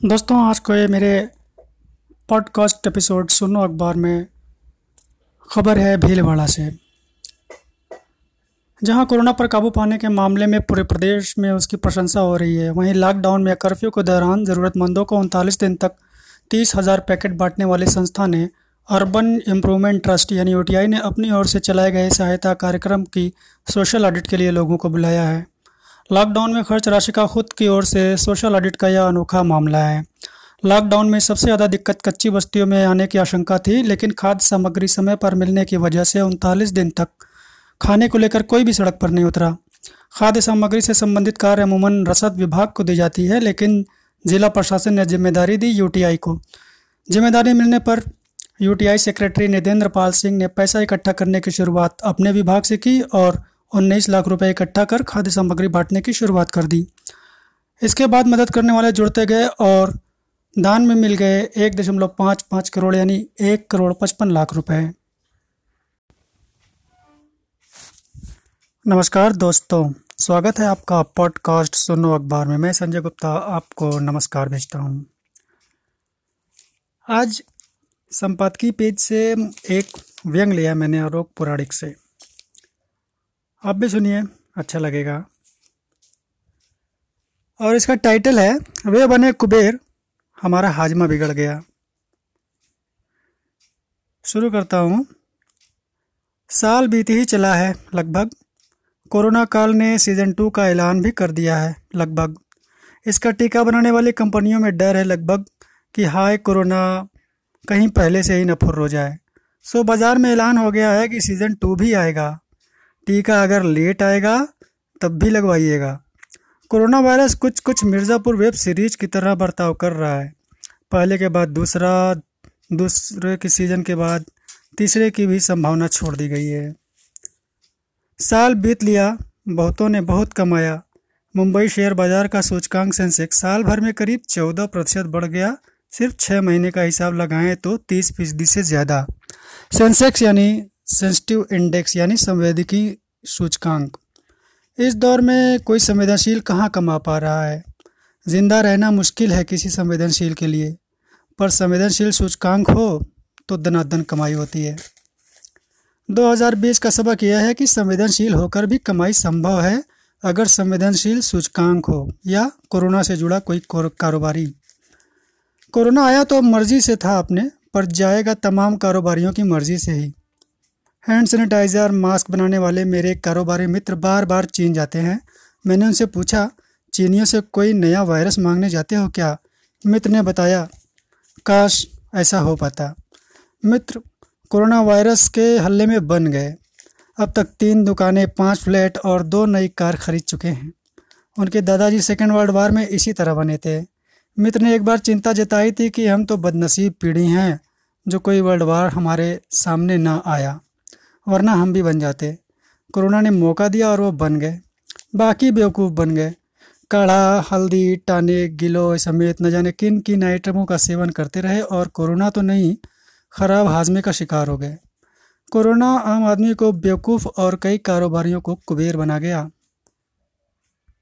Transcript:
दोस्तों, आज को ये मेरे पॉडकास्ट एपिसोड सुनो अखबार में। खबर है भीलवाड़ा से। जहाँ कोरोना पर काबू पाने के मामले में पूरे प्रदेश में उसकी प्रशंसा हो रही है, वहीं लॉकडाउन में कर्फ्यू के दौरान ज़रूरतमंदों को उनतालीस दिन तक तीस हज़ार पैकेट बांटने वाली संस्था ने अर्बन इम्प्रूवमेंट ट्रस्ट यानी ओ ने अपनी ओर से चलाए गए सहायता कार्यक्रम की सोशल ऑडिट के लिए लोगों को बुलाया है। लॉकडाउन में खर्च राशि का खुद की ओर से सोशल ऑडिट का यह अनोखा मामला है। लॉकडाउन में सबसे ज़्यादा दिक्कत कच्ची बस्तियों में आने की आशंका थी, लेकिन खाद्य सामग्री समय पर मिलने की वजह से उनतालीस दिन तक खाने को लेकर कोई भी सड़क पर नहीं उतरा। खाद्य सामग्री से संबंधित कार्य अमूमन रसद विभाग को दी जाती है, लेकिन जिला प्रशासन ने ज़िम्मेदारी दी यूटीआई को। ज़िम्मेदारी मिलने पर यूटीआई सेक्रेटरी नितेंद्र पाल सिंह ने पैसा इकट्ठा करने की शुरुआत अपने विभाग से की और उन्नीस लाख रुपए इकट्ठा कर खाद्य सामग्री बांटने की शुरुआत कर दी। इसके बाद मदद करने वाले जुड़ते गए और दान में मिल गए एक दशमलव पाँच पाँच करोड़, यानी एक करोड़ पचपन लाख रुपए। नमस्कार दोस्तों, स्वागत है आपका पॉडकास्ट सुनो अखबार में। मैं संजय गुप्ता आपको नमस्कार भेजता हूँ। आज संपादकीय पेज से एक व्यंग लिया मैंने आरोप पुराणिक से। आप भी सुनिए अच्छा लगेगा। और इसका टाइटल है, वे बने कुबेर, हमारा हाजमा बिगड़ गया। शुरू करता हूँ। साल बीत ही चला है, लगभग। कोरोना काल ने सीज़न टू का ऐलान भी कर दिया है, लगभग। इसका टीका बनाने वाली कंपनियों में डर है, लगभग, कि हाय, कोरोना कहीं पहले से ही न फुर्र हो जाए। सो बाज़ार में ऐलान हो गया है कि सीज़न टू भी आएगा। टीका अगर लेट आएगा, तब भी लगवाइएगा। कोरोना वायरस कुछ कुछ मिर्ज़ापुर वेब सीरीज़ की तरह बर्ताव कर रहा है। पहले के बाद दूसरा, दूसरे के सीज़न के बाद तीसरे की भी संभावना छोड़ दी गई है। साल बीत लिया, बहुतों ने बहुत कमाया। मुंबई शेयर बाज़ार का सूचकांक सेंसेक्स साल भर में करीब चौदह प्रतिशत बढ़ गया। सिर्फ़ छः महीने का हिसाब लगाएँ तो तीस फ़ीसदी से ज़्यादा। सेंसेक्स यानी सेंसिटिव इंडेक्स यानी संवेदिकी सूचकांक। इस दौर में कोई संवेदनशील कहाँ कमा पा रहा है? ज़िंदा रहना मुश्किल है किसी संवेदनशील के लिए। पर संवेदनशील सूचकांक हो तो दनादन कमाई होती है। 2020 का सबक यह है कि संवेदनशील होकर भी कमाई संभव है अगर संवेदनशील सूचकांक हो या कोरोना से जुड़ा कोई कारोबारी। कोरोना आया तो मर्ज़ी से था अपने, पर जाएगा तमाम कारोबारियों की मर्ज़ी से ही। हैंड सैनिटाइज़र मास्क बनाने वाले मेरे कारोबारी मित्र बार बार चीन जाते हैं। मैंने उनसे पूछा, चीनियों से कोई नया वायरस मांगने जाते हो क्या? मित्र ने बताया, काश ऐसा हो पाता। मित्र, कोरोना वायरस के हल्ले में बन गए। अब तक तीन दुकानें, पाँच फ्लैट और दो नई कार खरीद चुके हैं। उनके दादाजी सेकेंड वर्ल्ड वार में इसी तरह बने थे। मित्र ने एक बार चिंता जताई थी कि हम तो बदनसीब पीढ़ी हैं, जो कोई वर्ल्ड वार हमारे सामने ना आया। वरना हम भी बन जाते। कोरोना ने मौका दिया और वो बन गए। बाकी बेवकूफ़ बन गए। काढ़ा, हल्दी टानिक गिलो समेत न जाने किन किन आइटमों का सेवन करते रहे और कोरोना तो नहीं, ख़राब हाजमे का शिकार हो गए। कोरोना आम आदमी को बेवकूफ़ और कई कारोबारियों को कुबेर बना गया।